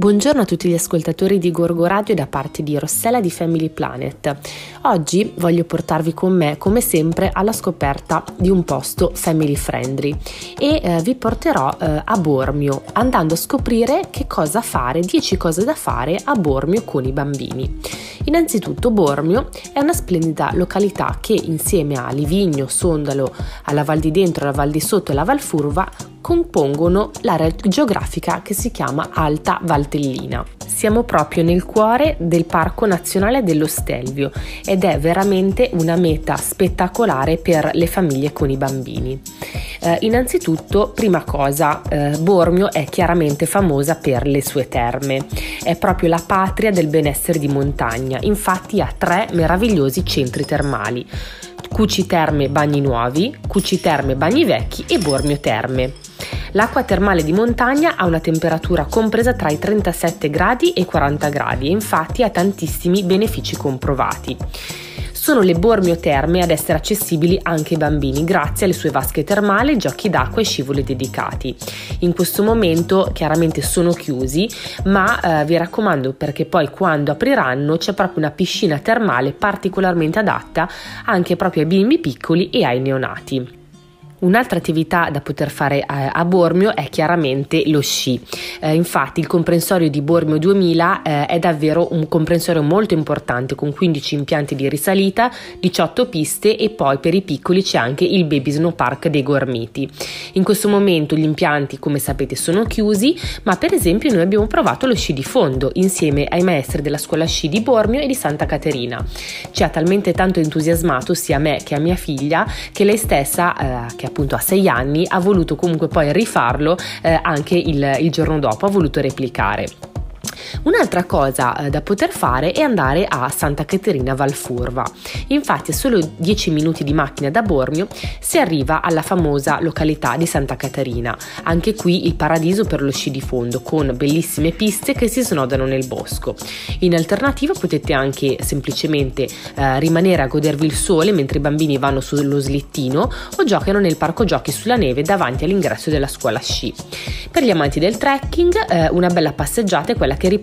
Buongiorno a tutti gli ascoltatori di Gorgo Radio da parte di Rossella di Family Planet. Oggi voglio portarvi con me, come sempre, alla scoperta di un posto family friendly e eh, vi porterò eh, a Bormio andando a scoprire che cosa fare, 10 cose da fare a Bormio con i bambini. Innanzitutto Bormio è una splendida località che insieme a Livigno, Sondalo, alla Val di Dentro, alla Val di Sotto e alla Val Furva compongono l'area geografica che si chiama Alta Valtellina. Siamo proprio nel cuore del Parco Nazionale dello Stelvio ed è veramente una meta spettacolare per le famiglie con i bambini. Eh, innanzitutto, prima cosa, eh, Bormio è chiaramente famosa per le sue terme. È proprio la patria del benessere di montagna, infatti ha tre meravigliosi centri termali. Cuci Terme Bagni Nuovi, Cuci Terme Bagni Vecchi e Bormio Terme. L'acqua termale di montagna ha una temperatura compresa tra i 37 gradi e i 40 gradi e infatti ha tantissimi benefici comprovati. Sono le Bormio Terme ad essere accessibili anche ai bambini grazie alle sue vasche termali, giochi d'acqua e scivoli dedicati. In questo momento chiaramente sono chiusi, ma eh, vi raccomando perché poi quando apriranno c'è proprio una piscina termale particolarmente adatta anche proprio ai bimbi piccoli e ai neonati. Un'altra attività da poter fare eh, a Bormio è chiaramente lo sci. Eh, infatti il comprensorio di Bormio 2000 eh, è davvero un comprensorio molto importante con 15 impianti di risalita, 18 piste e poi per i piccoli c'è anche il Baby Snow Park dei Gormiti. In questo momento gli impianti come sapete sono chiusi, ma per esempio noi abbiamo provato lo sci di fondo insieme ai maestri della scuola sci di Bormio e di Santa Caterina. Ci ha talmente tanto entusiasmato sia a me che a mia figlia che lei stessa, eh, che appunto a sei anni, ha voluto comunque poi rifarlo eh, anche il, il giorno dopo, ha voluto replicare. Un'altra cosa eh, da poter fare è andare a Santa Caterina Valfurva. Infatti, a solo 10 minuti di macchina da Bormio si arriva alla famosa località di Santa Caterina. Anche qui il paradiso per lo sci di fondo, con bellissime piste che si snodano nel bosco. In alternativa potete anche semplicemente eh, rimanere a godervi il sole mentre i bambini vanno sullo slittino o giocano nel parco giochi sulla neve davanti all'ingresso della scuola sci. Per gli amanti del trekking, eh, una bella passeggiata è quella che riporta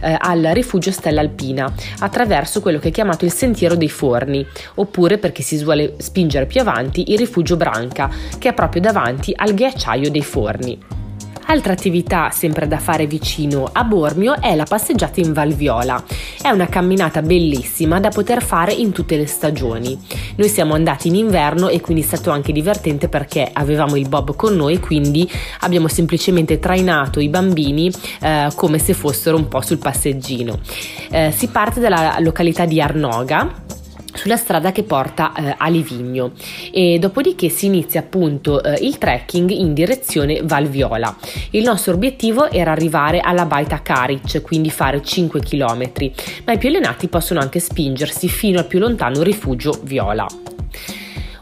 eh, al rifugio Stella Alpina attraverso quello che è chiamato il Sentiero dei Forni, oppure perché si vuole spingere più avanti il rifugio Branca, che è proprio davanti al ghiacciaio dei Forni. Altra attività sempre da fare vicino a Bormio è la passeggiata in Valviola. È una camminata bellissima da poter fare in tutte le stagioni. Noi siamo andati in inverno e quindi è stato anche divertente perché avevamo il bob con noi, quindi abbiamo semplicemente trainato i bambini eh, come se fossero un po' sul passeggino. Eh, si parte dalla località di Arnoga sulla strada che porta eh, a Livigno e dopodiché si inizia appunto eh, il trekking in direzione Valviola. Il nostro obiettivo era arrivare alla Baita Caric, quindi fare 5 km, ma i più allenati possono anche spingersi fino al più lontano rifugio Viola.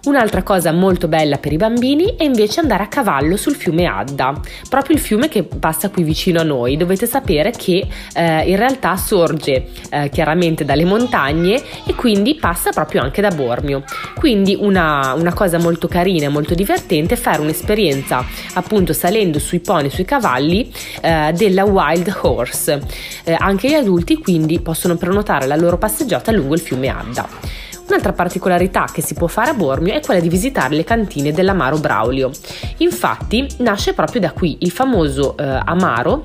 Un'altra cosa molto bella per i bambini è invece andare a cavallo sul fiume Adda, proprio il fiume che passa qui vicino a noi. Dovete sapere che eh, in realtà sorge eh, chiaramente dalle montagne e quindi passa proprio anche da Bormio. Quindi una, una cosa molto carina e molto divertente è fare un'esperienza appunto salendo sui pony, sui cavalli eh, della Wild Horse. Eh, anche gli adulti quindi possono prenotare la loro passeggiata lungo il fiume Adda. Un'altra particolarità che si può fare a Bormio è quella di visitare le cantine dell'Amaro Braulio. Infatti nasce proprio da qui il famoso eh, Amaro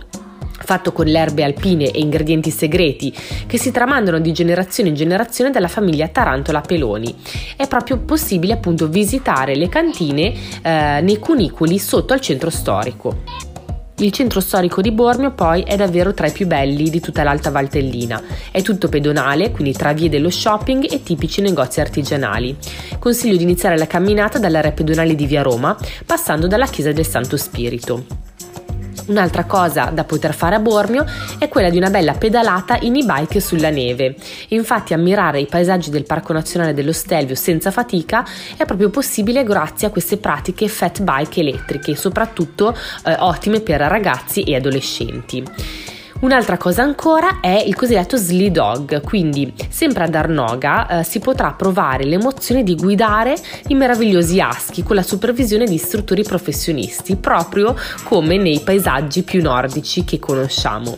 fatto con le erbe alpine e ingredienti segreti che si tramandano di generazione in generazione dalla famiglia Tarantola Peloni. È proprio possibile appunto visitare le cantine eh, nei cunicoli sotto al centro storico. Il centro storico di Bormio poi è davvero tra i più belli di tutta l'Alta Valtellina. È tutto pedonale, quindi tra vie dello shopping e tipici negozi artigianali. Consiglio di iniziare la camminata dall'area pedonale di Via Roma, passando dalla chiesa del Santo Spirito. Un'altra cosa da poter fare a Bormio è quella di una bella pedalata in e-bike sulla neve. Infatti ammirare i paesaggi del Parco Nazionale dello Stelvio senza fatica è proprio possibile grazie a queste pratiche fat bike elettriche, soprattutto eh, ottime per ragazzi e adolescenti. Un'altra cosa ancora è il cosiddetto Slee Dog, quindi sempre ad Arnoga eh, si potrà provare l'emozione di guidare i meravigliosi aschi con la supervisione di istruttori professionisti, proprio come nei paesaggi più nordici che conosciamo.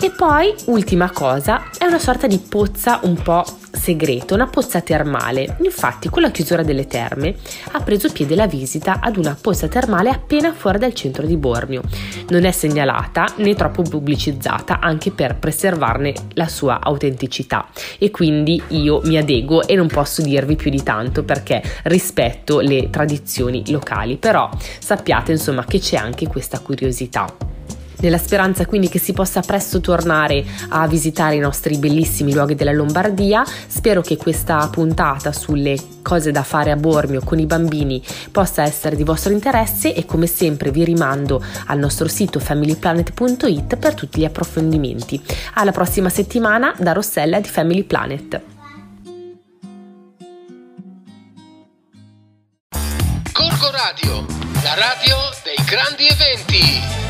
E poi, ultima cosa, è una sorta di pozza un po' segreta, una pozza termale. Infatti, con la chiusura delle terme ha preso piede la visita ad una pozza termale appena fuori dal centro di Bormio. Non è segnalata né troppo pubblicizzata, anche per preservarne la sua autenticità. E quindi io mi adeguo e non posso dirvi più di tanto perché rispetto le tradizioni locali, però sappiate insomma che c'è anche questa curiosità. Nella speranza quindi che si possa presto tornare a visitare i nostri bellissimi luoghi della Lombardia, spero che questa puntata sulle cose da fare a Bormio con i bambini possa essere di vostro interesse e come sempre vi rimando al nostro sito familyplanet.it per tutti gli approfondimenti. Alla prossima settimana da Rossella di Family Planet. Corco Radio, la radio dei grandi eventi.